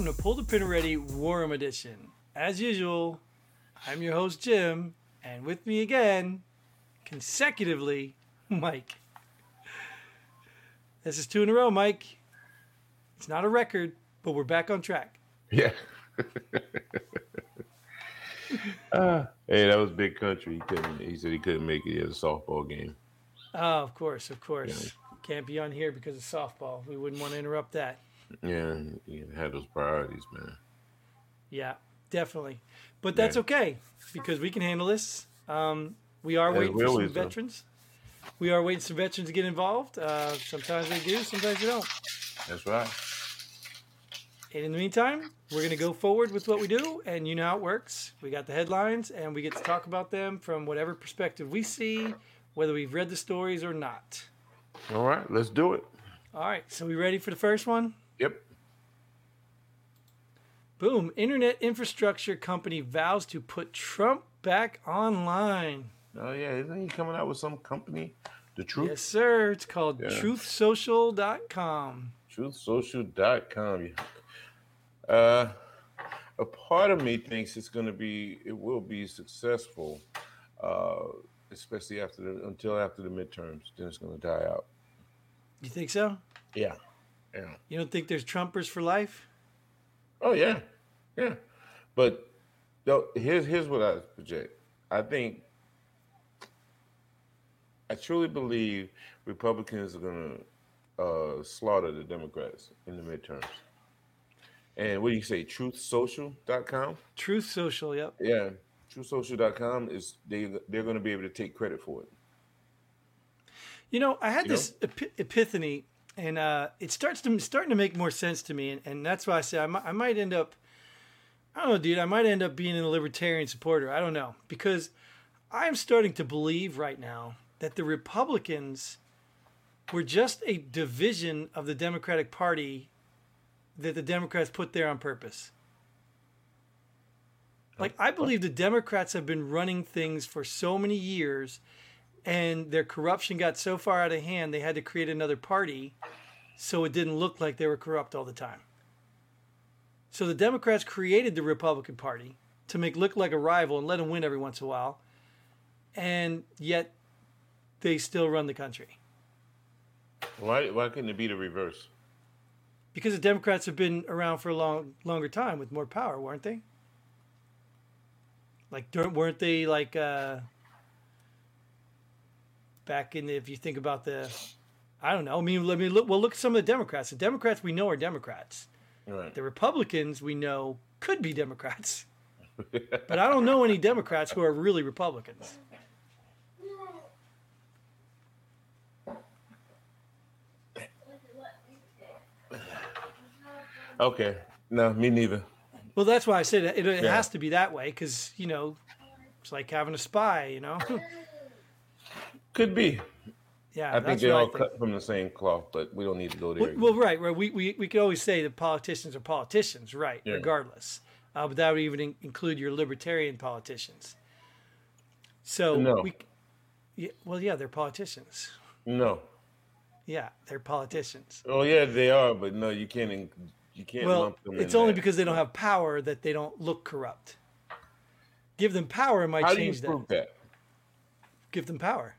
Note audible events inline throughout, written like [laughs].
Welcome to Pull the Pin Ready War Room Edition. As usual, I'm your host Jim, and with me again, consecutively, Mike. This is two in a row, Mike. It's not a record, but we're back on track. Yeah. uh, [laughs] hey, that was big country. He couldn't. He said he couldn't make it. He had a softball game. Oh, of course, of course. Can't be on here because of softball. We wouldn't want to interrupt that. Yeah, he had those priorities, man. Yeah, definitely. But that's Yeah. okay because we can handle this. Um, we are As waiting for some veterans. We are waiting for some veterans to get involved. Uh, sometimes they do, sometimes they don't. That's right. And in the meantime, we're going to go forward with what we do, and you know how it works. We got the headlines, and we get to talk about them from whatever perspective we see, whether we've read the stories or not. All right, let's do it. All right, so we ready for the first one? Yep. Boom. Internet infrastructure company vows to put Trump back online. Oh yeah, isn't he coming out with some company? The Truth. Yes, sir. It's called Yeah. truthsocial.com. TruthSocial.com. Uh, a part of me thinks it's going to be, it will be successful, uh, especially after the until after the midterms. Then it's going to die out. You think so? Yeah. Yeah. You don't think there's Trumpers for life? Oh yeah, yeah. But though, here's here's what I project. I think I truly believe Republicans are gonna uh, slaughter the Democrats in the midterms. And what do you say? TruthSocial.com? Truth Social, yep. Yeah, TruthSocial.com is they they're gonna be able to take credit for it. You know, I had You this epi- epiphany, and uh, it starts to starting to make more sense to me, and, and that's why I say I might, I might end up. I don't know, dude. I might end up being a libertarian supporter. I don't know because I'm starting to believe right now that the Republicans were just a division of the Democratic Party that the Democrats put there on purpose. Like I believe the Democrats have been running things for so many years and their corruption got so far out of hand they had to create another party so it didn't look like they were corrupt all the time. So the Democrats created the Republican Party to make look like a rival and let them win every once in a while. And yet they still run the country. Why why couldn't it be the reverse? Because the Democrats have been around for a long longer time with more power, weren't they? Like weren't they like uh back in the, if you think about the I don't know. I mean, let me look. Well, look at some of the Democrats. The Democrats we know are Democrats. Right. The Republicans we know could be Democrats. [laughs] But I don't know any Democrats who are really Republicans. Okay. No, me neither. Well, that's why I said it, it Yeah. has to be that way because you know it's like having a spy. You know, [laughs] Could be. yeah. I think they're all cut from the same cloth, but we don't need to go there. Well, well, right, right. We, we, we could always say that politicians are politicians, right, Yeah. regardless. Uh, but that would even in- include your libertarian politicians. So, No. we, yeah, well, yeah, they're politicians. no. Yeah, they're politicians. Oh yeah, they are, but no, you can't. in- You can't Well, lump them. it's only that. because they don't have power that they don't look corrupt. Give them power, it might How do you change that. prove that? Give them power.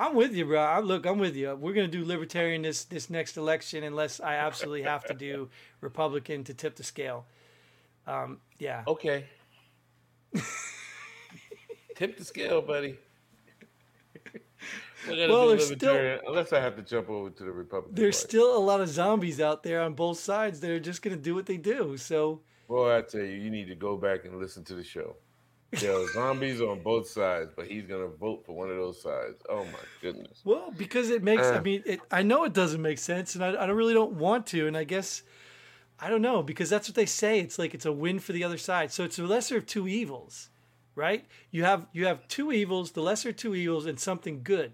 I'm with you, bro. I, look, I'm with you. We're gonna do libertarian this this next election unless I absolutely have to do [laughs] Republican to tip the scale. Um, yeah. Okay. Tip the scale, buddy. Well, there's still- unless I have to jump over to the Republican. There's Party. still a lot of zombies out there on both sides that are just gonna do what they do. So Boy, I tell you, you need to go back and listen to the show. Are zombies on both sides, but he's gonna vote for one of those sides. Oh my goodness. Well, because it makes. I Uh. mean, it, I know it doesn't make sense, and I, I don't really don't want to. And I guess I don't know because that's what they say. It's like it's a win for the other side. So it's the lesser of two evils, right? You have you have two evils, the lesser of two evils, and something good.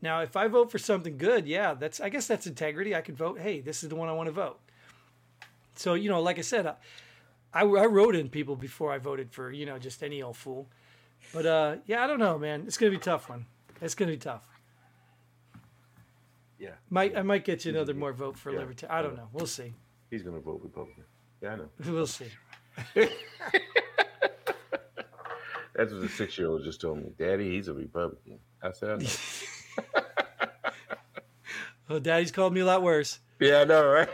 Now, if I vote for something good, yeah, that's I guess that's integrity. I could vote. Hey, this is the one I want to vote. So you know, like I said, I, I, wrote in people before I voted for you know just any old fool. But uh, yeah, I don't know, man. It's gonna be a tough one. It's gonna be tough. Yeah. Might I might get you another more vote for Yeah. libertarian. I don't know. We'll see. He's gonna vote Republican. Yeah, I know. [laughs] We'll see. [laughs] That's what the six year old just told me. Daddy, he's a Republican. I said, I know. [laughs] Oh, Daddy's called me a lot worse. yeah, I know, right?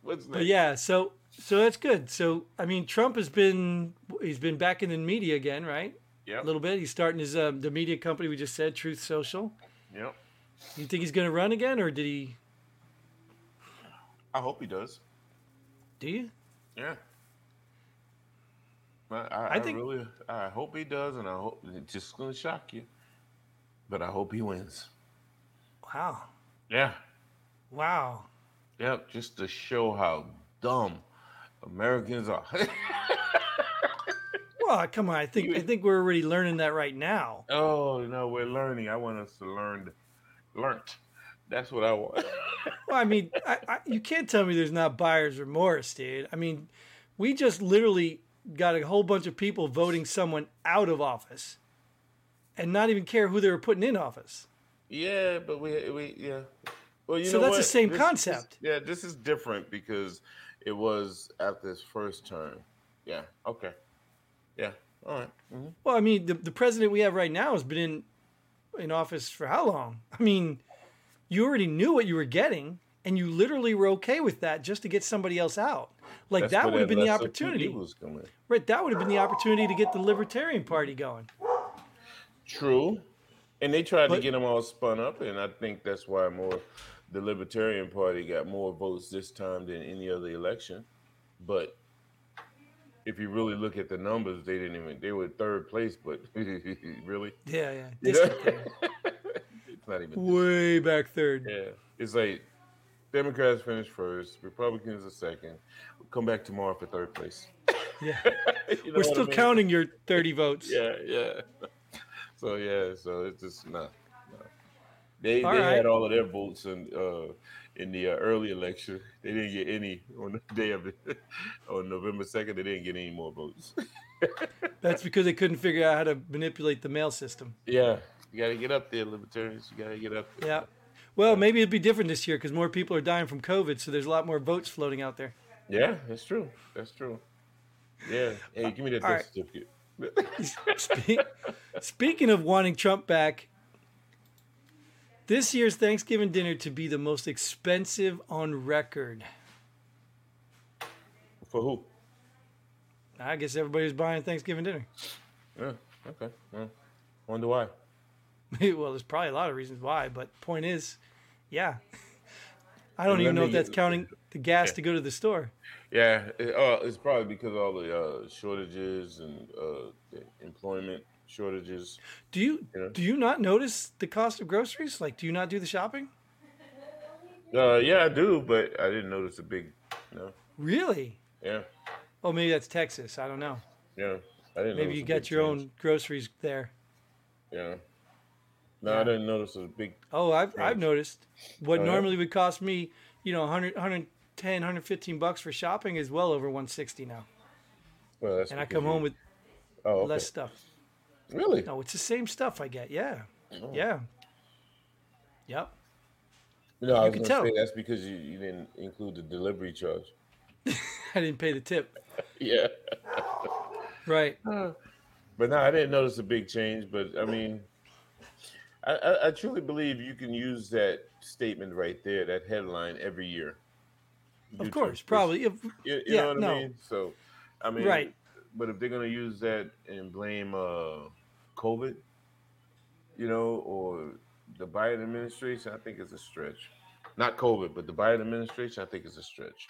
What's But yeah, so so that's good. So I mean, Trump has been he's been back in the media again, right? Yep. A little bit. He's starting his um, the media company we just said, Truth Social. Yep. You think he's going to run again, or did he? I hope he does. Do you? Yeah. I, I, I I think- really, I hope he does, and I hope it's just gonna shock you, but I hope he wins. Wow. Yeah. Wow. Yep. Just to show how dumb Americans are. [laughs] Well, come on. I think I think we're already learning that right now. oh no, we're learning. I want us to learn, learnt. That's what I want. [laughs] Well, I mean, I, I, you can't tell me there's not buyer's remorse, dude. I mean, we just literally got a whole bunch of people voting someone out of office, and not even care who they were putting in office. Yeah, but we we yeah. Well, you So know that's the same This- concept. this- yeah, this is different because it was after his first term. Yeah. Okay. Yeah. All right. Mhm. Well, I mean, the, the president we have right now has been in in office for how long? I mean, you already knew what you were getting, and you literally were okay with that just to get somebody else out. Like That's that would have been the opportunity, evils right? That would have been the opportunity to get the Libertarian Party going. True. And they tried But- to get them all spun up, and I think that's why more the Libertarian Party got more votes this time than any other election. But if you really look at the numbers, they didn't even they were third place, but [laughs] really, Yeah, yeah. You know? It's [laughs] not even. Way back third. Yeah, it's like Democrats finished first, Republicans are second. We'll come back tomorrow for third place. [laughs] Yeah. You know We're what I still mean? counting your 30 votes. Yeah, yeah. So yeah, so it's just not. no. They All they right. had all of their votes in uh, in the uh, early election. They didn't get any on the [laughs] day of it [laughs] on November second. They didn't get any more votes. [laughs] That's because they couldn't figure out how to manipulate the mail system. yeah, you got to get up there, libertarians. You got to get up there. Yeah. Well, maybe it'd be different this year because more people are dying from COVID, so there's a lot more votes floating out there. Yeah, that's true. That's true. Yeah. Hey, give me that death right. certificate. Spe- Speaking of wanting Trump back, this year's Thanksgiving dinner to be the most expensive on record. For who? I guess everybody's buying Thanksgiving dinner. Yeah. Okay. Well, wonder why. [laughs] well, there's probably a lot of reasons why, but point is, yeah. I don't And even know if that's counting the gas Yeah. to go to the store. Yeah, it, uh, it's probably because of all the uh, shortages and uh, the employment shortages. Do you Yeah. do you not notice the cost of groceries? Like, do you not do the shopping? Uh, yeah, I do, but I didn't notice a big. No, Really? yeah, Oh, maybe that's Texas. I don't know. yeah. I didn't. Maybe you get your change. own groceries there. Yeah. No, Yeah. I didn't notice a big. Oh, I've, I've noticed. What Oh, yeah? normally would cost me, you know, 100, 110, 115 bucks for shopping is well over 160 now. Well, that's And I come you- home with oh, okay. less stuff. Really? No, it's the same stuff I get. Yeah. Oh. Yeah. Yep. No, I was can gonna tell. say that's because you, you didn't include the delivery charge. [laughs] I didn't pay the tip. [laughs] Yeah. Right. [sighs] But no, I didn't notice a big change. But I mean, I, I, I truly believe you can use that statement right there, that headline, every year. Of to- course. Probably. If, You, you Yeah, know what no. I mean? So, I mean, Right. But if they're gonna use that and blame uh, COVID, you know, or the Biden administration, I think it's a stretch. Not COVID, but the Biden administration, I think it's a stretch.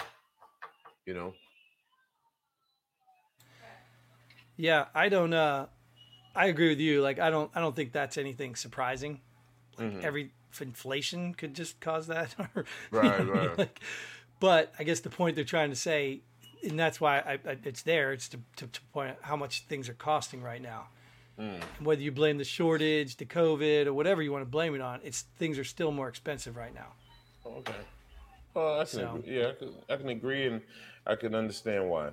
You know. yeah, I don't, uh, I agree with you. Like, I don't, I don't think that's anything surprising. Like Mhm. every inflation could just cause that. [laughs] or- Right, you know what I mean? right. Like, but I guess the point they're trying to say, and that's why I, I, it's there, it's to, to, to point out how much things are costing right now. Mm. Whether you blame the shortage, the COVID, or whatever you want to blame it on, it's things are still more expensive right now. Okay. Well, I can So- agree. yeah, I can, I can agree, and I can understand why.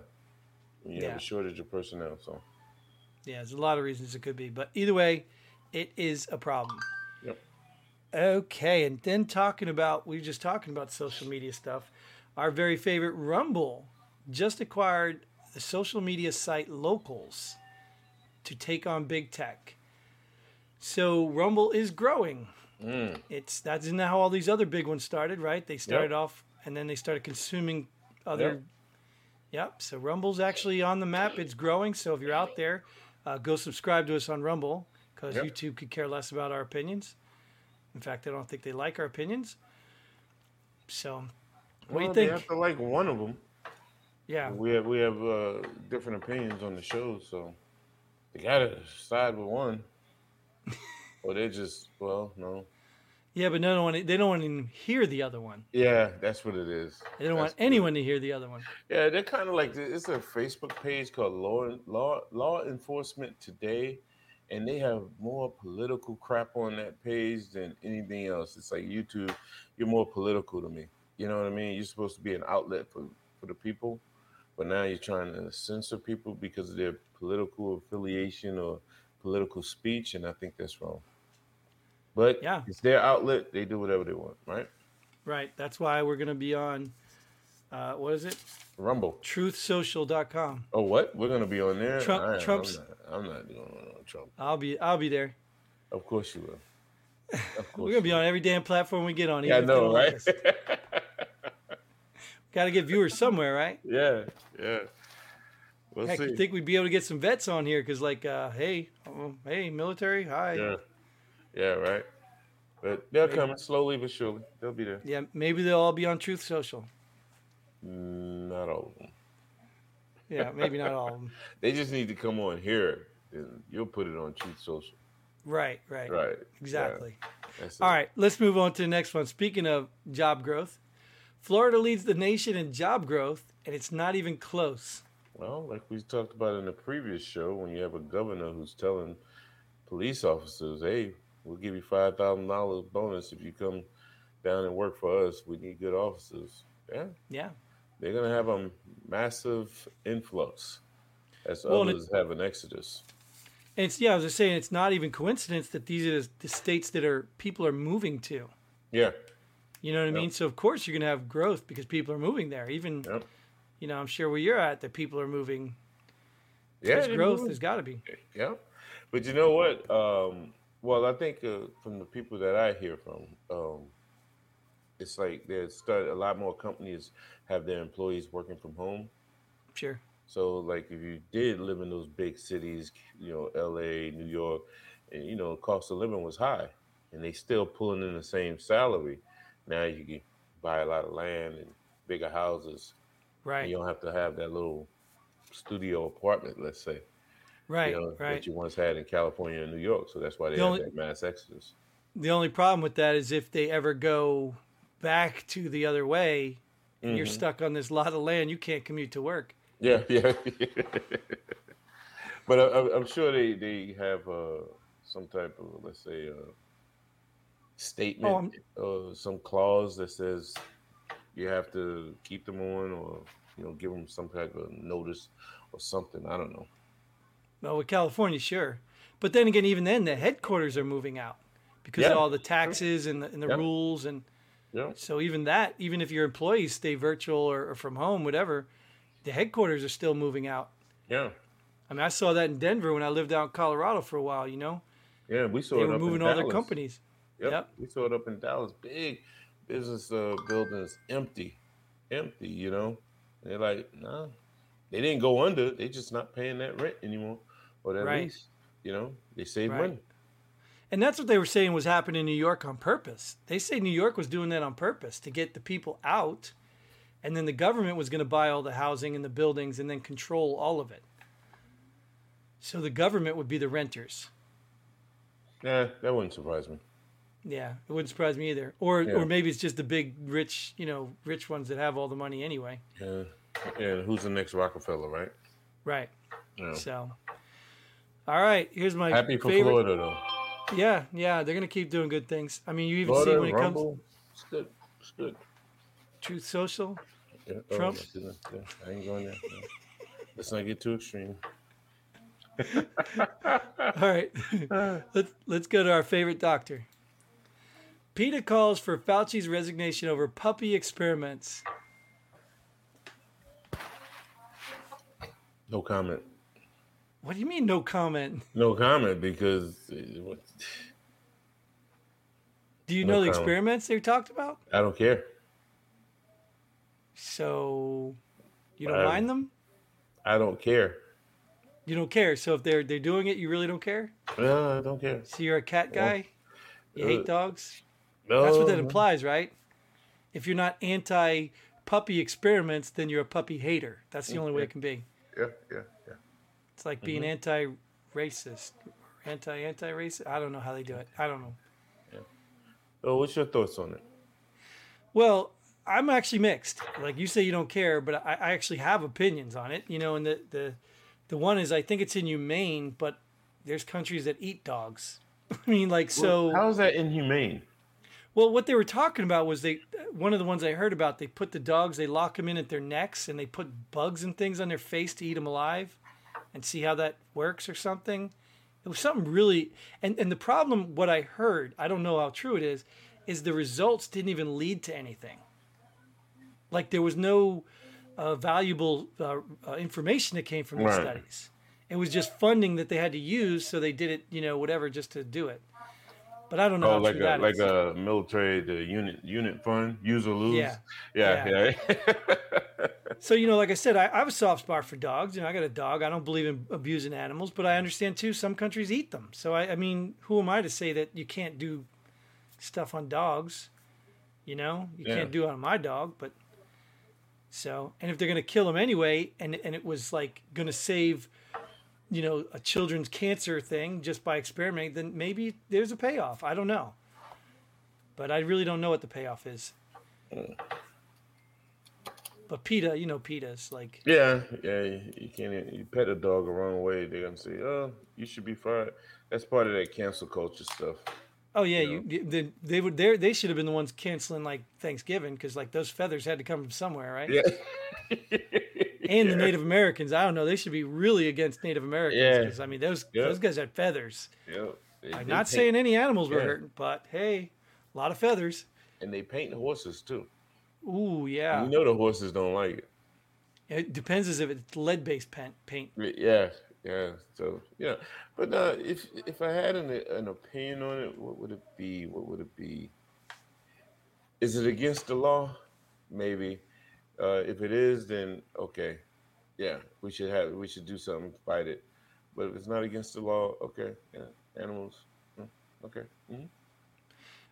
You Yeah. have a shortage of personnel, so Yeah, there's a lot of reasons it could be, but either way, it is a problem. Yep. Okay, and then talking about we were just talking about social media stuff. Our very favorite Rumble just acquired the social media site Locals to take on big tech. So Rumble is growing. Mm. It's that's isn't that how all these other big ones started, right? They started Yep. off and then they started consuming other. Yep. Yep. So Rumble's actually on the map. It's growing. So if you're out there, uh, go subscribe to us on Rumble because Yep. YouTube could care less about our opinions. In fact, I don't think they like our opinions. So, what Well, do you They have to like one of them. Yeah. We have we have uh, different opinions on the show, so they gotta side with one. [laughs] or they just well, no. Yeah, but no one they don't want to hear the other one. Yeah, that's what it is. They don't want That's what it anyone to hear the other one. Yeah, they're kind of like it's a Facebook page called Law Law Law Enforcement Today, and they have more political crap on that page than anything else. It's like YouTube, you're more political to me. You know what I mean? You're supposed to be an outlet for for the people, but now you're trying to censor people because of their political affiliation or political speech, and I think that's wrong. But Yeah. it's their outlet; they do whatever they want, right? Right. That's why we're going to be on uh, what is it? Rumble. truthsocial.com. Oh, what? We're gonna be on there. Trump- I- I'm Trump's- not, I'm not doing one on Trump. I'll be I'll be there. Of course you will. [laughs] Of course. We're gonna be on every damn platform we get on. Yeah, I even if they know, right? [laughs] Got to get viewers somewhere, right? [laughs] yeah, yeah. We'll Heck, see. you think we'd be able to get some vets on here? Because like, uh, hey, oh, hey, military, hi. yeah, yeah, right. But they're coming slowly but surely. They'll be there. Yeah, maybe they'll all be on Truth Social. Not all of them. Yeah, maybe not all of them. [laughs] They just need to come on here, and you'll put it on Truth Social. Right, right, Right. exactly. that's All right, let's move on to the next one. Speaking of job growth, Florida leads the nation in job growth, and it's not even close. Well, like we talked about in the previous show, when you have a governor who's telling police officers, "Hey, we'll give you five thousand dollars bonus if you come down and work for us. We need good officers." Yeah, Yeah, they're gonna have a massive influx as Well, and it- others have an exodus. and it's yeah. I was just saying, it's not even coincidence that these are the states that are people are moving to. Yeah, You know what I mean? So of course you're gonna have growth because people are moving there. Even Yep. you know, I'm sure where you're at, that people are moving. yeah, There's growth. There's got to be. Yeah, but you know what? Um, well, I think uh, from the people that I hear from, um, it's like there's started a lot more companies have their employees working from home. Sure. So, like, if you did live in those big cities, you know, L.A., New York, and you know, cost of living was high, and they still pulling in the same salary. Now you can buy a lot of land and bigger houses. and Right. You don't have to have that little studio apartment, let's say, Right. you know, right. that you once had in California and New York. So that's why they The have only- that mass exodus. The only problem with that is if they ever go back to the other way, and you're stuck on this lot of land, you can't commute to work. Yeah, [laughs] yeah. but I, I- I'm sure they they have uh, some type of let's say uh, statement oh, or some clause that says you have to keep them on or you know give them some type of notice or something. I don't know. Well, with California, sure. But then again, even then, the headquarters are moving out because Yeah. of all the taxes and the, and the Yeah. rules. And Yeah, so even that, even if your employees stay virtual or, or from home, whatever, the headquarters are still moving out. yeah, I mean, I saw that in Denver when I lived out in Colorado for a while, you know? yeah. We saw They were moving in all Dallas. their companies. Yep. Yep. We saw it up in Dallas. Big business uh, buildings empty, empty. You know, and they're like, nah, they didn't go under. They just not paying that rent anymore or that Right. lease. You know, they save Right. money. And that's what they were saying was happening in New York on purpose. They say New York was doing that on purpose to get the people out, and then the government was going to buy all the housing and the buildings and then control all of it. So the government would be the renters. Nah, that wouldn't surprise me. Yeah, it wouldn't surprise me either. Or Yeah. or maybe it's just the big rich, you know, rich ones that have all the money anyway. Yeah, and who's the next Rockefeller, right? Right. Yeah. So all right, here's my Happy for favorite. Florida though. Yeah, yeah, they're gonna keep doing good things. I mean, you even see when it comes Rumble, it's good. It's good. Truth Social. Yeah. Oh, Trump? yeah. I ain't going there. no. Let's not get too extreme. [laughs] All right, [laughs] let's let's go to our favorite doctor. PETA calls for Fauci's resignation over puppy experiments. No comment. What do you mean, no comment? No comment because what- Do you No know the comment. experiments they talked about? I don't care. So you don't I- mind them? I don't care. You don't care. So if they're they're doing it, you really don't care. No, I don't care. So you're a cat guy. You hate uh, dogs. No, That's what that implies, right? If you're not anti puppy experiments, then you're a puppy hater. That's the only way it can be. Yeah, yeah, yeah. It's like being Mm-hmm. anti-racist, anti anti racist. I don't know how they do it. I don't know. Oh, what's your thoughts on it? Well, I'm actually mixed. Like you say, you don't care, but I, I actually have opinions on it. You know, and the the the one is I think it's inhumane, but there's countries that eat dogs. [laughs] I mean, like so. how is that inhumane? Well, what they were talking about was they one of the ones I heard about. They put the dogs, they lock them in at their necks, and they put bugs and things on their face to eat them alive, and see how that works or something. It was something really, and and the problem, what I heard, I don't know how true it is, is the results didn't even lead to anything. Like there was no uh, valuable uh, uh, information that came from these Right. studies. It was just funding that they had to use, so they did it, you know, whatever, just to do it. But I don't know Oh, like a like is. a military the unit unit fund use or lose. Yeah. yeah, yeah. So you know, like I said, I, I have a soft spot for dogs. You know, I got a dog. I don't believe in abusing animals, but I understand too. Some countries eat them. So I, I mean, who am I to say that you can't do stuff on dogs? You know, you Yeah. can't do it on my dog. But so, and if they're gonna kill him anyway, and and it was like gonna save, you know, a children's cancer thing just by experimenting, then maybe there's a payoff. I don't know, but I really don't know what the payoff is. But PETA, you know, PETA's like. yeah, yeah. You can't you pet a dog the wrong way, they're gonna say, "Oh, you should be fired." That's part of that cancel culture stuff. Oh yeah, you you, they, they would they they should have been the ones canceling like Thanksgiving because like those feathers had to come from somewhere, right? Yeah. [laughs] And the Native Americans, I don't know, they should be really against Native Americans Yeah. because I mean those Yeah. those guys had feathers. Yeah. They- I'm they not paint- saying any animals were Yeah. hurting, but hey, a lot of feathers. and they paint horses too. Ooh yeah, You know the horses don't like it. it depends as if it's lead based paint. Paint. Yeah, yeah. So yeah, but uh, if if I had an an opinion on it, what would it be? What would it be? Is it against the law? Maybe. Uh, if it is, then okay. Yeah, we should have we should do something to fight it. But if it's not against the law, okay. Yeah, animals. mm, Okay. mhm.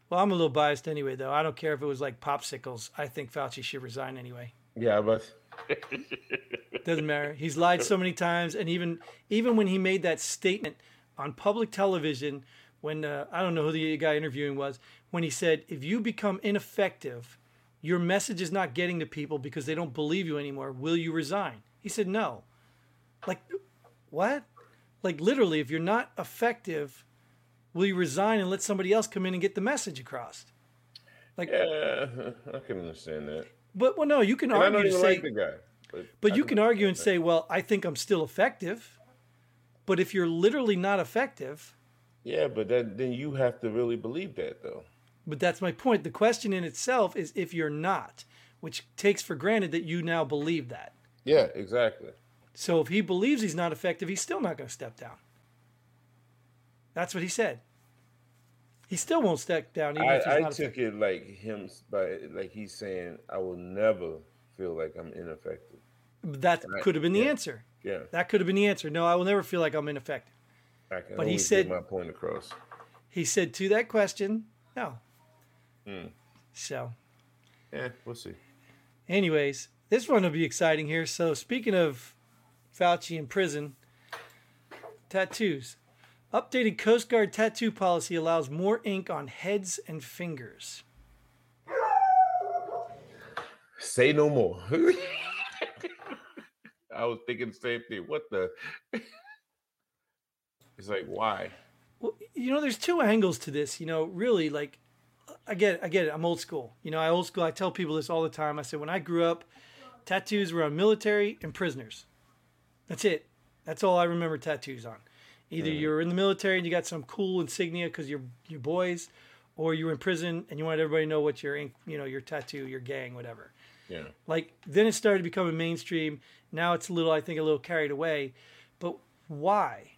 Well, I'm a little biased anyway, though. I don't care if it was like popsicles. I think Fauci should resign anyway. Yeah, but [laughs] Doesn't matter. He's lied so many times, and even even when he made that statement on public television, when uh, I don't know who the guy interviewing was, when he said, "If you become ineffective, your message is not getting to people because they don't believe you anymore. Will you resign?" He said, "No." Like, what? Like literally, if you're not effective, will you resign and let somebody else come in and get the message across? Like, yeah, I can understand that. but well, no, you can And I argue don't to even say. like the guy. But, But you can argue and understand say, well, I think I'm still effective. But if you're literally not effective. Yeah, but that, then you have to really believe that, though. But that's my point. The question in itself is if you're not, which takes for granted that you now believe that. Yeah, exactly. So if he believes he's not effective, he's still not going to step down. That's what he said. He still won't step down even I, if he's I not took effective. it like him, by like he's saying, I will never feel like I'm ineffective. That Right, could have been the yeah. answer. Yeah, That could have been the answer. No, I will never feel like I'm ineffective. I can But he said- my point across. He said to that question, no. Hmm. So Yeah, we'll see. Anyways, this one will be exciting here. So, speaking of Fauci in prison, tattoos. Updated Coast Guard tattoo policy allows more ink on heads and fingers. Say no more. [laughs] I was thinking the same thing. What the? [laughs] it's like why? Well, you know, there's two angles to this. You know, really, like, I get, it, I get it. I'm old school. You know, I old school. I tell people this all the time. I said when I grew up, tattoos were on military and prisoners. That's it. That's all I remember tattoos on. Either mm-hmm. you're in the military and you got some cool insignia because you're you boys, or you're in prison and you wanted everybody to know what your, ink- you know, your tattoo, your gang, whatever. Yeah. Like then it started becoming mainstream. Now it's a little, I think, a little carried away. But why?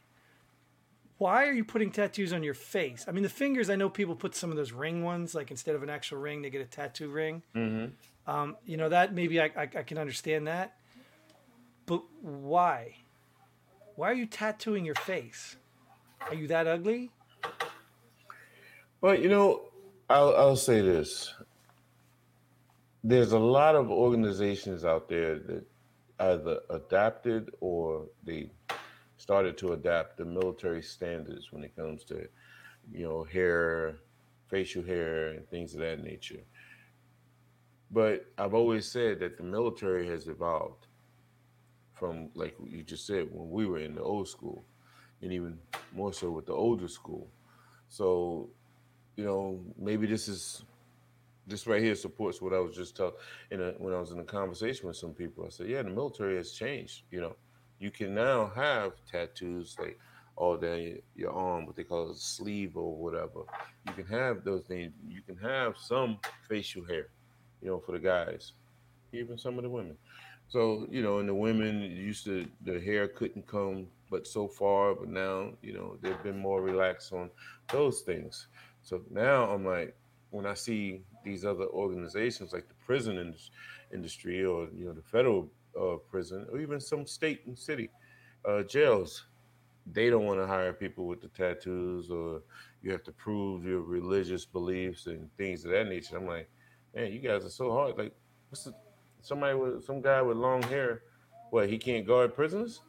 Why are you putting tattoos on your face? I mean, the fingers. I know people put some of those ring ones, like instead of an actual ring, they get a tattoo ring. Mm-hmm. Um, you know that maybe I, I, I can understand that, but why? Why are you tattooing your face? Are you that ugly? Well, you know, I'll I'll say this. There's a lot of organizations out there that either adapted or they started to adapt the military standards when it comes to, you know, hair, facial hair, and things of that nature. But I've always said that the military has evolved from, like you just said, when we were in the old school, and even more so with the older school. So, you know, maybe this is this right here supports what I was just telling in a, when I was in a conversation with some people. I said, yeah, the military has changed. You know, you can now have tattoos like oh, all down your arm, what they call a sleeve or whatever. You can have those things. You can have some facial hair, you know, for the guys, even some of the women. So you know, and the women used to the hair couldn't come but so far, but now you know they've been more relaxed on those things. So now I'm like, when I see these other organizations like the prison industry or you know the federal uh, prison or even some state and city uh, jails, they don't want to hire people with the tattoos or you have to prove your religious beliefs and things of that nature. I'm like, man, you guys are so hard. Like, what's the, somebody with some guy with long hair? What he can't guard prisoners?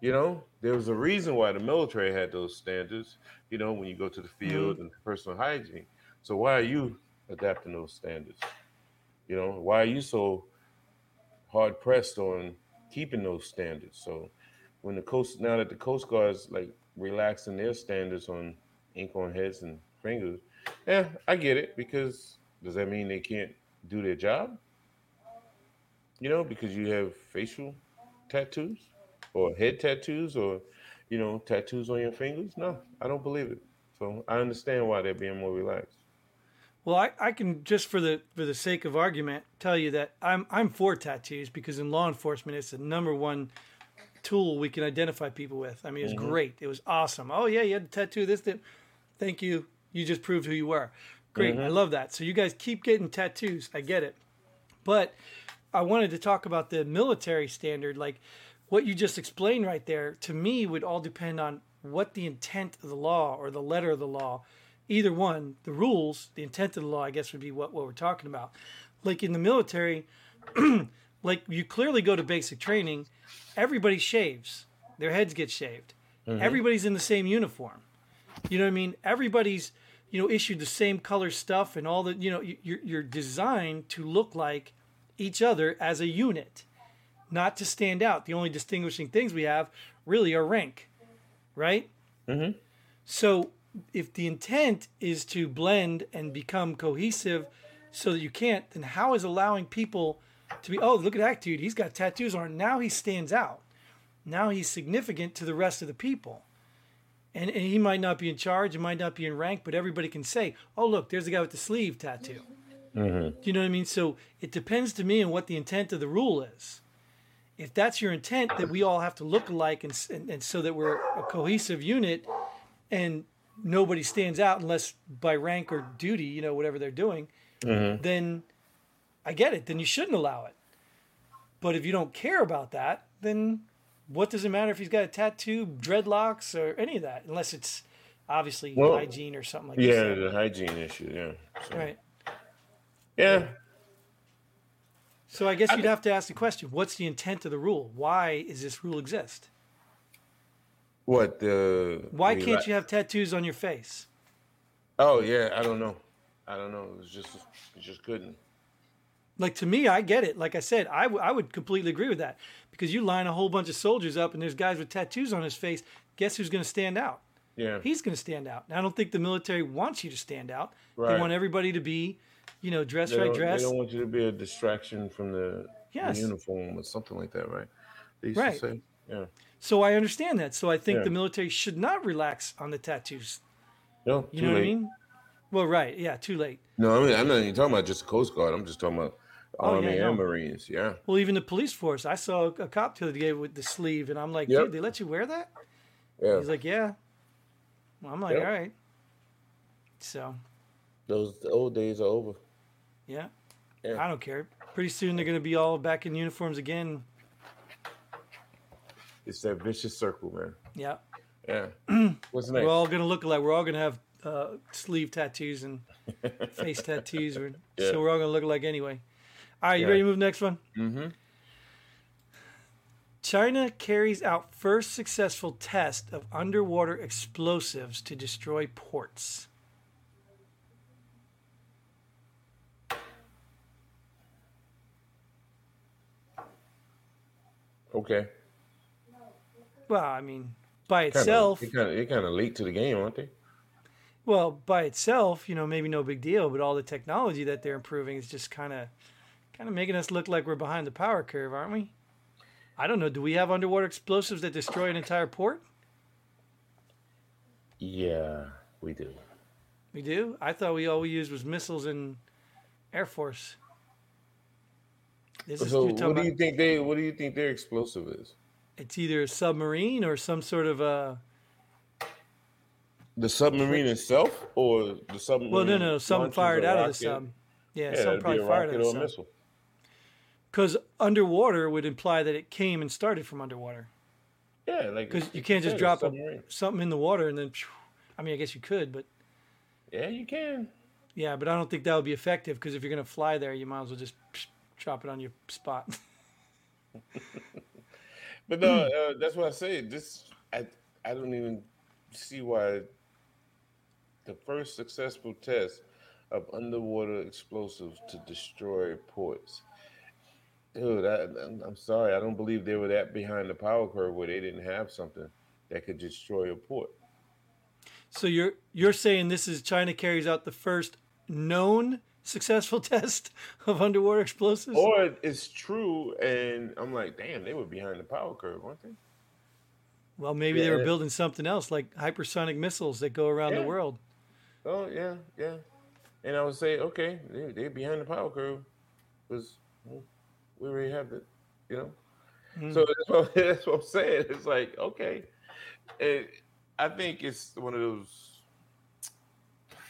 You know, there was a reason why the military had those standards. You know, when you go to the field and personal hygiene. So why are you adapting those standards? You know, why are you so hard pressed on keeping those standards? So when the coast now that the Coast Guard's like relaxing their standards on ink on heads and fingers, yeah, I get it because does that mean they can't do their job? You know, because you have facial tattoos or head tattoos or you know tattoos on your fingers. No, I don't believe it. So I understand why they're being more relaxed. Well, I, I can just for the for the sake of argument tell you that I'm I'm for tattoos because in law enforcement it's the number one tool we can identify people with. I mean, it was mm-hmm. great. It was awesome. Oh yeah, you had a tattoo. This, that. Thank you. You just proved who you were. Great. Mm-hmm. I love that. So you guys keep getting tattoos. I get it. But I wanted to talk about the military standard. Like what you just explained right there, to me, would all depend on what the intent of the law or the letter of the law. Either one, the rules, the intent of the law, I guess, would be what, what we're talking about. Like in the military, [clears throat] like you clearly go to basic training, everybody shaves, their heads get shaved. Everybody's in the same uniform. You know what I mean? Everybody's, you know, issued the same color stuff and all the, you know, you- you're, you're designed to look like each other as a unit, not to stand out. The only distinguishing things we have really are rank, right? Mhm. So if the intent is to blend and become cohesive so that you can't, then how is allowing people to be, oh, look at that dude, he's got tattoos on. Now he stands out. Now he's significant to the rest of the people. And, and he might not be in charge, he might not be in rank, but everybody can say, oh, look, there's the guy with the sleeve tattoo. Mm-hmm. Do you know what I mean? So it depends to me on what the intent of the rule is. If that's your intent, that we all have to look alike and, and, and so that we're a cohesive unit and nobody stands out unless by rank or duty, you know, whatever they're doing, mm-hmm. then I get it. Then you shouldn't allow it. But if you don't care about that, then what does it matter if he's got a tattoo, dreadlocks, or any of that? Unless it's obviously Well, hygiene or something like that. Yeah, the hygiene issue. Yeah. So, Right. Yeah. So I guess you'd have to ask the question: What's the intent of the rule? Why does this rule exist? What the? Why can't you have tattoos on your face? Oh yeah, I don't know. I don't know. It was just, it just couldn't. Like to me, I get it. Like I said, I, w- I would completely agree with that because you line a whole bunch of soldiers up and there's guys with tattoos on his face. Guess who's going to stand out? Yeah. He's going to stand out. And I don't think the military wants you to stand out. Right. They want everybody to be, you know, dress They right, dress. they don't want you to be a distraction from the, the uniform or something like that, right? They used Right. to say, yeah. So I understand that. So I think Yeah. the military should not relax on the tattoos. No, You know what I late. mean? Well, right. Yeah, too late. No, I mean I'm not even talking about just the Coast Guard. I'm just talking about Oh, Army yeah, no. and Marines. Yeah. Well, even the police force. I saw a cop the other day with the sleeve, and I'm like, Yep. dude, they let you wear that? Yeah. He's like, yeah. Well, I'm like, Yep. all right. So, Those old days are over. yeah. Yeah. I don't care. Pretty soon they're going to be all back in uniforms again. It's that vicious circle, man. Yeah. Yeah. [clears throat] What's next? We're all going to look alike. We're all going to have uh, sleeve tattoos and [laughs] face tattoos. Or, Yeah. So we're all going to look alike anyway. All right, you Yeah. ready to move next one? mm-hmm. China carries out first successful test of underwater explosives to destroy ports. Okay. Well, I mean, by itself, they kind of they kind of late to the game, aren't they? well, by itself, you know, maybe no big deal, but all the technology that they're improving is just kind of kind of making us look like we're behind the power curve, aren't we? I don't know. Do we have underwater explosives that destroy an entire port? Yeah, we do. We do. I thought we all we used was missiles and air force. This So, what do about- you think they? What do you think their explosive is? It's either a submarine or some sort of a The submarine itself, or the submarine? well, no, no, something fired out of the sub. Yeah, Yeah, something probably fired out of the a sub. missile. Because underwater would imply that it came and started from underwater. Yeah, like Because you can't just drop a, something in the water and then. phew, I mean, I guess you could, but Yeah, you can. yeah, but I don't think that would be effective. Because if you're gonna fly there, you might as well just psh, drop it on your spot. [laughs] But no, uh, that's what I say. This I I don't even see why the first successful test of underwater explosives to destroy ports. Dude, I, I'm- I'm sorry. I don't believe they were that behind the power curve where they didn't have something that could destroy a port. so you're you're saying this is China carries out the first known successful [laughs] test of underwater explosives? Or it's true, and I'm like, damn, they were behind the power curve, weren't they? well, maybe they were Yeah. building something else like hypersonic missiles that go around the world. Oh yeah, yeah. And I would say, okay, they they're behind the power curve because we already have it, you know. Mm. So [laughs] that's what, that's what I'm saying. It's like okay, and I think it's one of those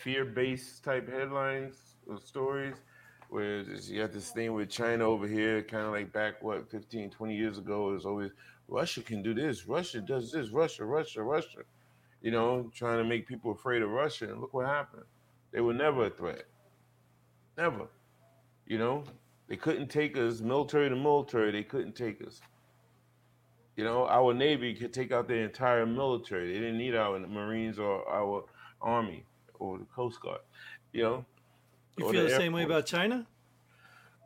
fear-based type headlines or stories where you have this thing with China over here, kind of like back what 15, 20 years ago. It was always Russia can do this, Russia does this, Russia, Russia, Russia you know, trying to make people afraid of Russia. And look what happened. They were never a threat. Never. You know, they couldn't take us, military to military, they couldn't take us. You know, our Navy could take out the entire military. They didn't need our Marines or our Army or the Coast Guard. You know, You feel the same way about China?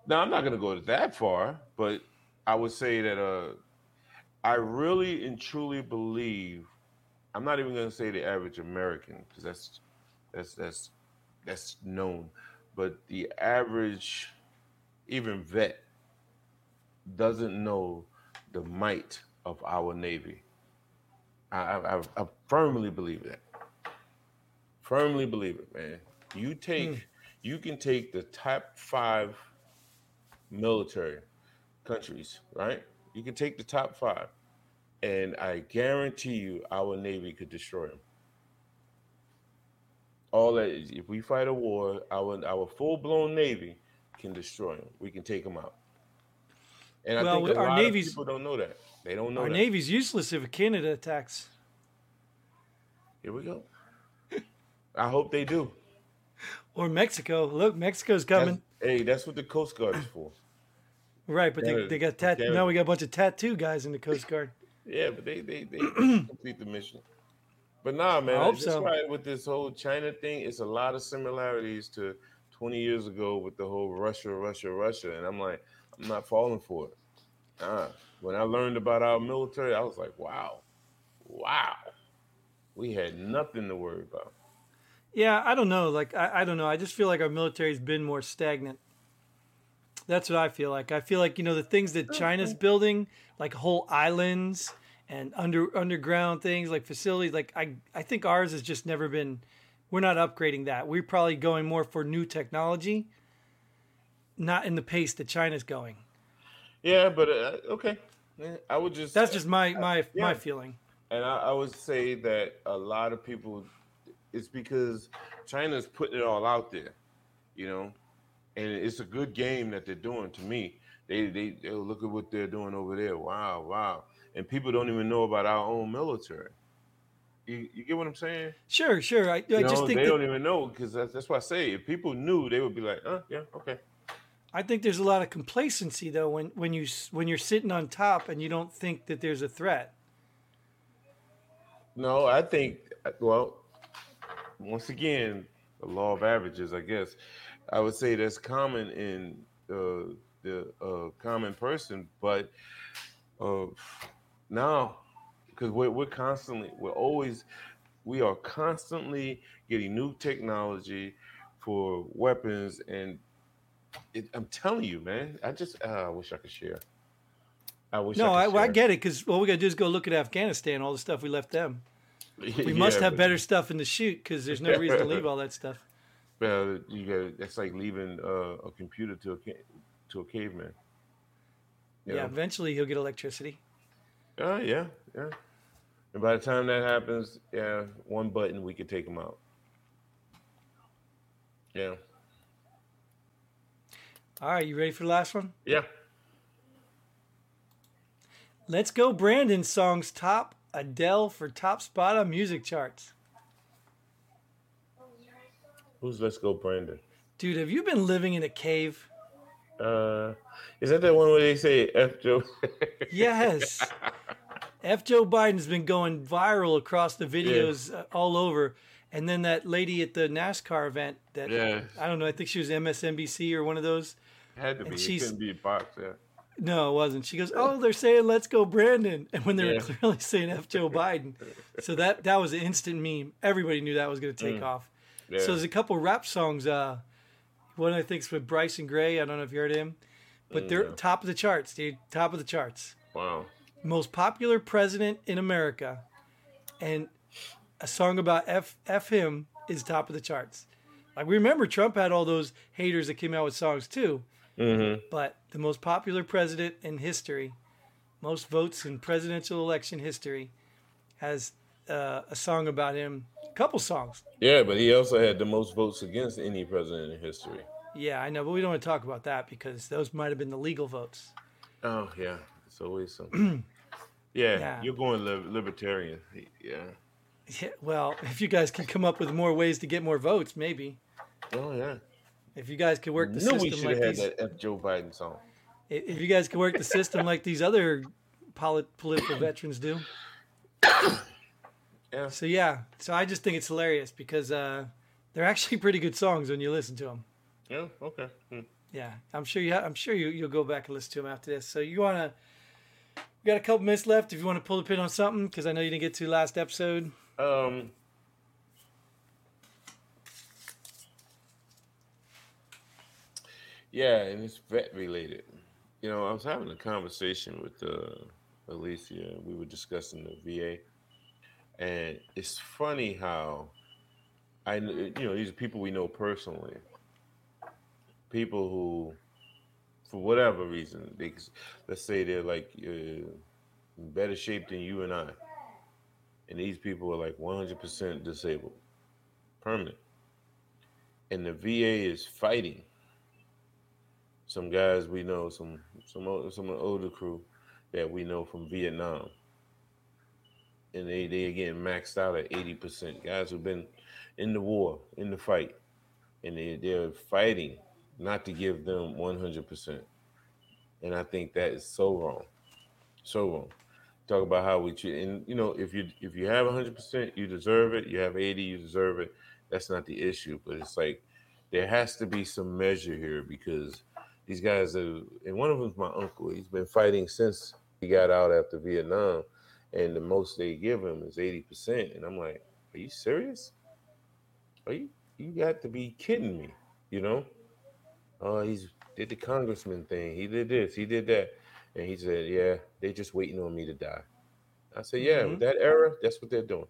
Now I'm not going to go that far, but I would say that uh, I really and truly believe. I'm not even going to say the average American because that's that's that's that's known, but the average, even vet, doesn't know the might of our Navy. I, I, I- I firmly believe that. Firmly believe it, man. You take, you can take the top five military countries, right? You can take the top five, and I guarantee you, our Navy could destroy them. All that, is- if we fight a war, our our full blown Navy can destroy them. We can take them out. And I Well, think a our lot Navy's- of people don't know that. They don't know Our that. Navy's useless if Canada attacks. Here we go. [laughs] I hope they do. Or Mexico. Look, Mexico's coming. That's- hey, that's what the Coast Guard is for. right, but they, Canada- they got tat- Canada. now we got a bunch of tattoo guys in the Coast Guard. [laughs] Yeah, but they they they [clears throat] complete the mission. But nah, man, I hope so. why with this whole China thing, it's a lot of similarities to 20 years ago with the whole Russia, Russia, Russia, and I'm like, I'm not falling for it. Uh, when I learned about our military, I was like, wow, wow, we had nothing to worry about. Yeah, I don't know. Like I, I don't know. I just feel like our military's been more stagnant. That's what I feel like. I feel like you know the things that China's building, like whole islands and under underground things, like facilities. Like I, I think ours has just never been we're not upgrading that. We're probably going more for new technology, not in the pace that China's going. Yeah, but uh, okay. I would just That's just my my yeah. my feeling. And I, I would say that a lot of people, it's because China's putting it all out there, you know, and it's a good game that they're doing to me. They they they look at what they're doing over there. Wow, wow. And people don't even know about our own military. You, you get what I'm saying? Sure, sure. I, I You just know, think they that, don't even know because that's, that's why I say if people knew, they would be like, "Uh, yeah, okay." I think there's a lot of complacency though when when you when you're sitting on top and you don't think that there's a threat. No, I think well, once again, the law of averages, I guess. I would say that's common in uh, the uh, common person, but uh, now because we're we're constantly we're always we are constantly getting new technology for weapons and it, I'm telling you, man. I just uh, I wish I could share. I wish. No, I, I, I get it because all we gotta do is go look at Afghanistan, all the stuff we left them. [laughs] We Yeah, must have but- better stuff in the chute because there's no reason to leave all that stuff. [laughs] Well, you got that's like leaving uh, a computer to a to a caveman. You Yeah, know? eventually he'll get electricity. Uh, yeah, yeah. And by the time that happens, yeah, one button we could take him out. Yeah, All right, you ready for the last one? yeah. Let's go, Brandon. Songs top Adele for top spot on music charts. Who's Let's Go, Brandon? Dude, have you been living in a cave? Uh, is that the one where they say F Joe? [laughs] Yes. F. Joe Biden's been going viral across the videos uh, all over. And then that lady at the NASCAR event that Yeah. I don't know, I think she was MSNBC or one of those. Had to be. And It she's- couldn't be a box. Yeah. No, it wasn't. She goes, "Oh, they're saying let's go Brandon," and when they were clearly [laughs] saying F Joe Biden, so that that was an instant meme. Everybody knew that was going to take off. Mm. Yeah. So there's a couple rap songs. Uh, one I think's with Bryson Gray. I don't know if you heard him, but they're No. top of the charts, dude. Top of the charts. wow. Most popular president in America, and a song about F F him is top of the charts. Like we remember Trump had all those haters that came out with songs too Mm-hmm. but the most popular president in history, most votes in presidential election history, has uh, a song about him. A couple songs. Yeah, but he also had the most votes against any president in history. Yeah, I know, but we don't want to talk about that because those might have been the legal votes. Oh yeah, it's always something. [clears throat] yeah, Yeah. you're going lib- libertarian. Yeah. Yeah, well, if you guys can come up with more ways to get more votes, maybe. Oh yeah. If you guys could work the No, we system should like have had these, that F Joe Biden song. if you guys could work the system like these other polit- political veterans do. [coughs] Yeah. So yeah, so I just think it's hilarious because uh, they're actually [laughs] pretty good songs when you listen to them. Yeah. Okay. Hmm. Yeah, I'm sure you. Ha- I'm sure you. You'll go back and listen to them after this. So you wanna? We got a couple minutes left. If you want to pull the pin on something, because I know you didn't get to last episode. Um. Yeah, and it's vet related. You know, I was having a conversation with uh, Alicia, we were discussing the VA, and it's funny how I, you know, these are people we know personally, people who, for whatever reason, they, let's say they're like uh, better shape than you and I, and these people are like 100% disabled, permanent, and the VA is fighting some guys we know, some some o- some of the older crew that we know from Vietnam, and they they getting maxed out at eighty percent. Guys who've been in the war, in the fight, and they they're fighting not to give them one hundred percent. And I think that is so wrong, so wrong. Talk about how we treat, and you know, if you if you have one hundred percent, you deserve it. You have eighty, you deserve it. That's not the issue, but it's like there has to be some measure here because these guys are, and one of them's my uncle. He's been fighting since he got out after Vietnam, and the most they give him is eighty percent. And I'm like, are you serious? Are you? You got to be kidding me, you know? Oh, he's did the congressman thing. He did this. He did that, and he said, "Yeah, they're just waiting on me to die." I said, yeah, Mhm. with that era, that's what they're doing.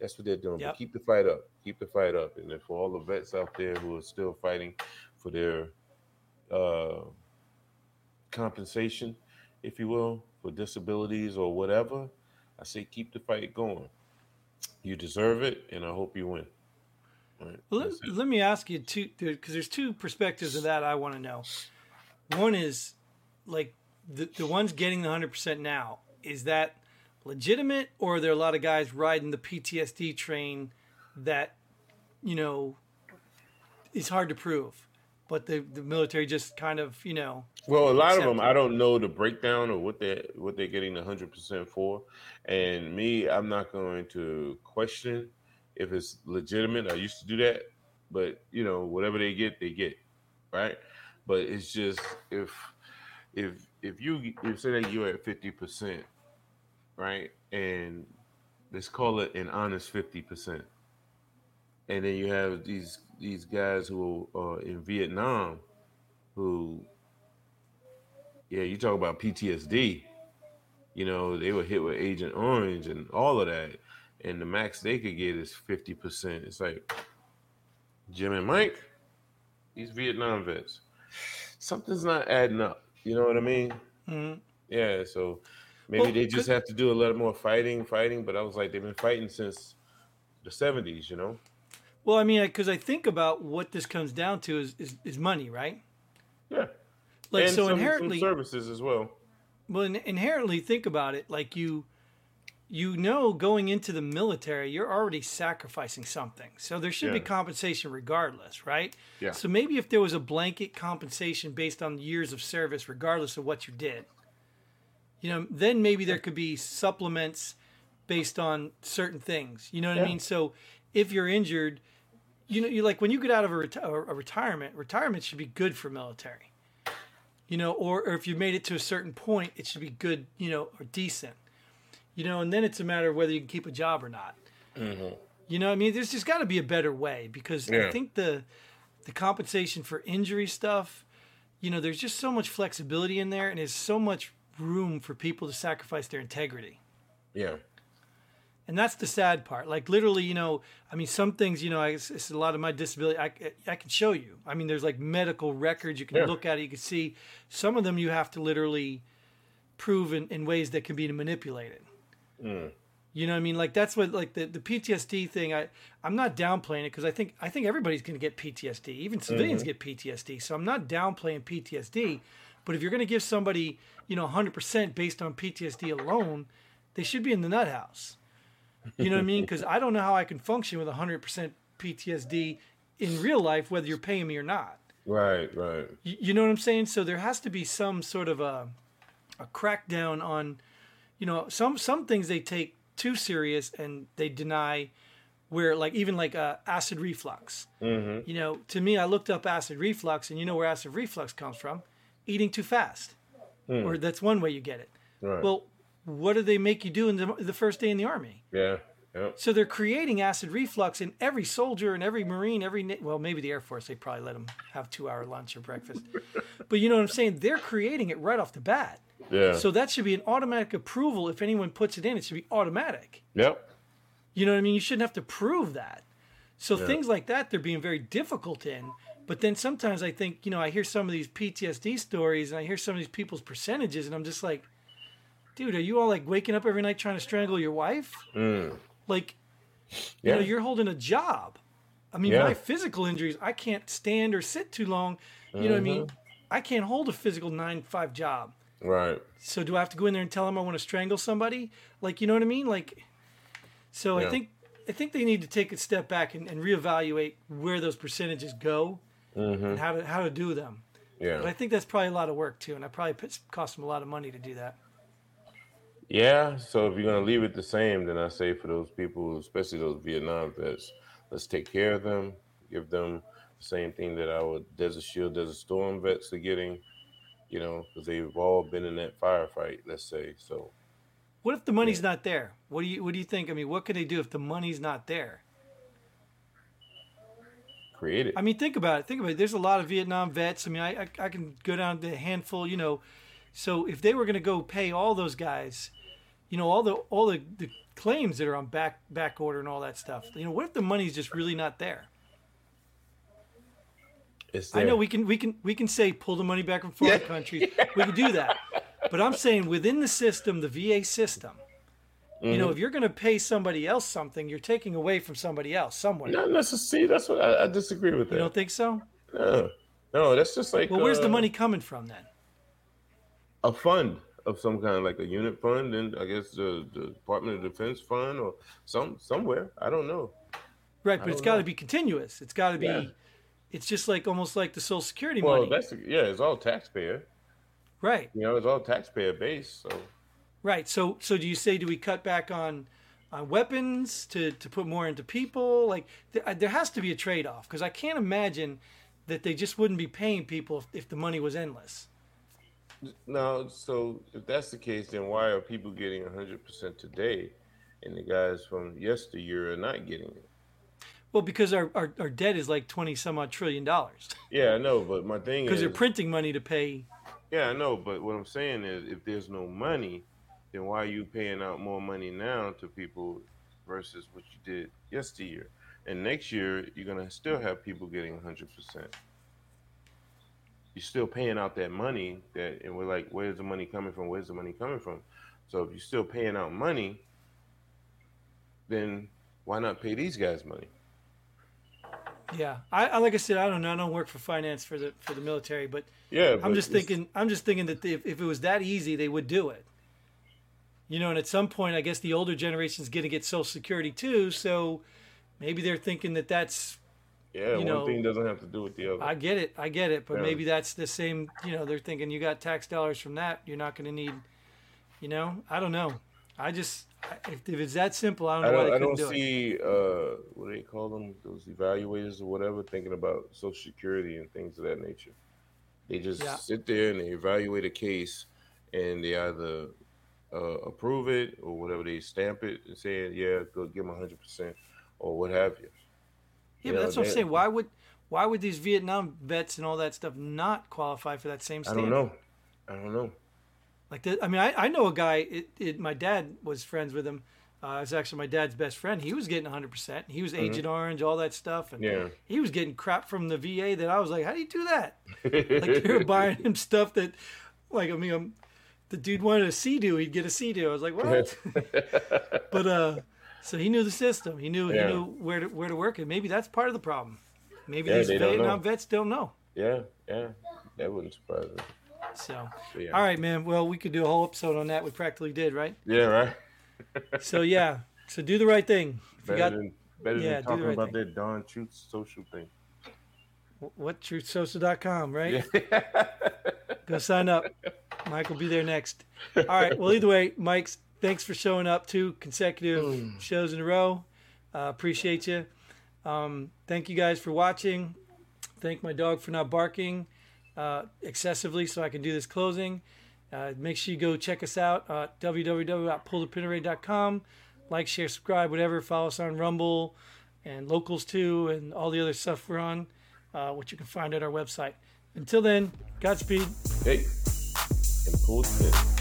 That's what they're doing. Yep. But keep the fight up. Keep the fight up. And then for all the vets out there who are still fighting for their uh, compensation, if you will, for disabilities or whatever, I say keep the fight going. You deserve it, and I hope you win. Right, Well, let, let me ask you two, because there's two perspectives of that I want to know. One is like the the ones getting the hundred percent now. Is that legitimate, or are there a lot of guys riding the PTSD train that you know is hard to prove, but the the military just kind of you know Well, a lot of them, I don't know the breakdown or what they what they're getting the hundred percent for, and me, I'm not going to question if it's legitimate. I used to do that, but you know, whatever they get, they get, right? But it's just if if if you if say that you're at fifty percent, right, and let's call it an honest fifty percent, and then you have these these guys who are in Vietnam who yeah, you talk about PTSD. You know, they were hit with Agent Orange and all of that, and the max they could get is fifty percent. It's like Jim and Mike, these Vietnam vets, something's not adding up. You know what I mean? mhm. Yeah. So maybe Well, they just could- have to do a lot more fighting, fighting. But I was like, they've been fighting since the seventies. You know? Well, I mean, because I think about what this comes down to is is, is money, right? Yeah. Like and so some, inherently, some services as well. well, in- inherently, think about it. Like you, you know, going into the military, you're already sacrificing something. So there should be compensation regardless, right? Yeah. So maybe if there was a blanket compensation based on years of service, regardless of what you did, you know, then maybe there could be supplements based on certain things. You know what I mean? So if you're injured, you know, you like when you get out of a, reti- a retirement, retirement should be good for military. You know, or, or if you made it to a certain point, it should be good, you know, or decent. You know, and then it's a matter of whether you can keep a job or not. Mm-hmm. You know, I mean, there's just got to be a better way because I think the the compensation for injury stuff, you know, there's just so much flexibility in there, and there's so much room for people to sacrifice their integrity. Yeah. And that's the sad part. Like literally, you know, I mean, some things, you know, I, it's, it's a lot of my disability. I, I can show you. I mean, there's like medical records. You can Yeah. look at it. You can see some of them you have to literally prove in, in ways that can be manipulated. Mm. You know what I mean? Like that's what like the, the PTSD thing. I I'm not downplaying it because I think I think everybody's going to get PTSD. Even civilians mm-hmm. get PTSD. So I'm not downplaying PTSD. But if you're going to give somebody you know 100% based on PTSD alone, they should be in the nut house. You know what I mean? Because I don't know how I can function with 100% PTSD in real life, whether you're paying me or not. Right. Right. You, you know what I'm saying? So there has to be some sort of a a crackdown on, you know, some some things they take too serious and they deny. Where like even like uh, acid reflux. Mm-hmm. You know, to me, I looked up acid reflux, and you know where acid reflux comes from? Eating too fast, or that's one way you get it. Right. Well, what do they make you do in the, the first day in the army? yeah. Yeah. So they're creating acid reflux in every soldier and every Marine, every well, maybe the Air Force. They probably let them have two hour lunch or breakfast, [laughs] but you know what I'm saying? They're creating it right off the bat. Yeah. So that should be an automatic approval. If anyone puts it in, it should be automatic. yep. You know what I mean? You shouldn't have to prove that. So things like that, they're being very difficult in. But then sometimes I think, you know, I hear some of these PTSD stories and I hear some of these people's percentages, and I'm just like, dude, are you all like waking up every night trying to strangle your wife? Mm. Like, you Yeah. know, you're holding a job. I mean, Yeah. my physical injuries, I can't stand or sit too long. You know what I mean? Mm-hmm. I can't hold a physical nine to five job. Right. So do I have to go in there and tell them I want to strangle somebody? Like, you know what I mean? Like, so I think I think they need to take a step back and, and reevaluate where those percentages go mm-hmm. and how to how to do them. Yeah. But I think that's probably a lot of work too, and I probably cost them a lot of money to do that. Yeah, so if you're gonna leave it the same, then I say for those people, especially those Vietnam vets, let's take care of them, give them the same thing that our Desert Shield, Desert Storm vets are getting, you know, because they've all been in that firefight. Let's say so. What if the money's not there? What do you what do you think? I mean, what can they do if the money's not there? Create it. I mean, think about it. Think about it. There's a lot of Vietnam vets. I mean, I, I, I can go down to a handful, you know. So if they were going to go pay all those guys, you know all the all the, the claims that are on back back order and all that stuff. You know, what if the money's just really not there? It's I know we can we can we can say pull the money back from foreign [laughs] countries. We can do that. But I'm saying within the system, the VA system, you Mm-hmm. know, if you're going to pay somebody else something, you're taking away from somebody else somewhere. Not necessarily. That's what I, I disagree with that. You don't think so? no, no, that's just like Well, where's the uh, money coming from then? A fund of some kind, like a unit fund, and I guess the, the Department of Defense fund or some somewhere. I don't know. Right, but it's got to be continuous. It's got to be. Yeah. It's just like almost like the Social Security Well, money. that's yeah, it's all taxpayer. Right, You know, it's all taxpayer based. So right. So, so do you say do we cut back on on weapons to to put more into people? Like there, uh, there has to be a trade off because I can't imagine that they just wouldn't be paying people if, if the money was endless. Now, so if that's the case, then why are people getting hundred percent today, and the guys from yesteryear are not getting it? Well, because our, our, our debt is like twenty some odd trillion dollars. Yeah, I know, but my thing is. Because they're printing money to pay. yeah, I know, but what I'm saying is, if there's no money, then why are you paying out more money now to people versus what you did yesteryear? And next year, you're gonna still have people getting hundred percent. You're still paying out that money that, and we're like, where's the money coming from? Where's the money coming from? So if you're still paying out money, then why not pay these guys money? Yeah, I, I like I said, I don't know. I don't work for finance for the for the military, but Yeah, I'm but just thinking. I'm just thinking that if, if it was that easy, they would do it. You know, and at some point, I guess the older generation's going to get Social Security too. So maybe they're thinking that that's. Yeah, you one know, thing doesn't have to do with the other. I get it. I get it. But Yeah. maybe that's the same. You know, they're thinking you got tax dollars from that. You're not going to need. You know, I don't know. I just if, if it's that simple, I don't know why don't, they I don't do it. see uh, what do they call them? Those evaluators or whatever, thinking about Social Security and things of that nature. They just Yeah. sit there and they evaluate a case, and they either uh, approve it or whatever they stamp it and say, "Yeah, go give them hundred percent," or what have you. Yeah, but know, that's what I'm saying. Why would why would these Vietnam vets and all that stuff not qualify for that same I don't know. I don't know. Like, the, I mean, I, I know a guy. It, it, my dad was friends with him. Uh, it was actually my dad's best friend. He was getting 100. percent He was Agent Orange, all that stuff, and Yeah. he was getting crap from the VA. That I was like, how do you do that? [laughs] Like they were buying him stuff that, like, I mean, um, the dude wanted a Sea-Doo, he'd get a Sea-Doo. I was like, what? [laughs] [laughs] but uh, so he knew the system. He knew Yeah. he knew where to where to work it. Maybe that's part of the problem. Maybe Yeah, these they Vietnam vets don't know. yeah, yeah, that wouldn't surprise me. So, yeah. all right, man. Well, we could do a whole episode on that. We practically did, right? Yeah, right. [laughs] So yeah. So do the right thing. If you Better got than better yeah, than talking right about thing. that darn truth social thing. what truthsocial.com, right? Yeah. [laughs] Go sign up. Mike will be there next. All right. Well, either way, Mike's thanks for showing up two consecutive shows in a row. Uh, appreciate you. Um, thank you guys for watching. Thank my dog for not barking uh, excessively so I can do this closing. Uh, make sure you go check us out at www.pullthepinarray.com. Like, share, subscribe, whatever. Follow us on Rumble and Locals too, and all the other stuff we're on, uh, which you can find at our website. Until then, Godspeed. Hey, and pull the pin.